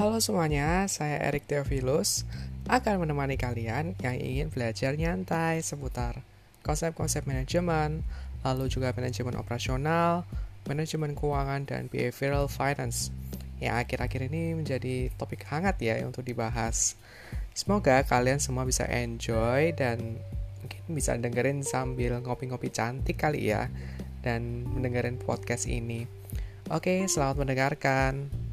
Halo semuanya, saya Erik Theophilus akan menemani kalian yang ingin belajar nyantai seputar konsep-konsep manajemen, lalu juga manajemen operasional, manajemen keuangan, dan behavioral finance yang akhir-akhir ini menjadi topik hangat ya untuk dibahas. Semoga kalian semua bisa enjoy dan mungkin bisa dengerin sambil ngopi-ngopi cantik kali ya dan mendengarkan podcast ini. Oke, selamat mendengarkan.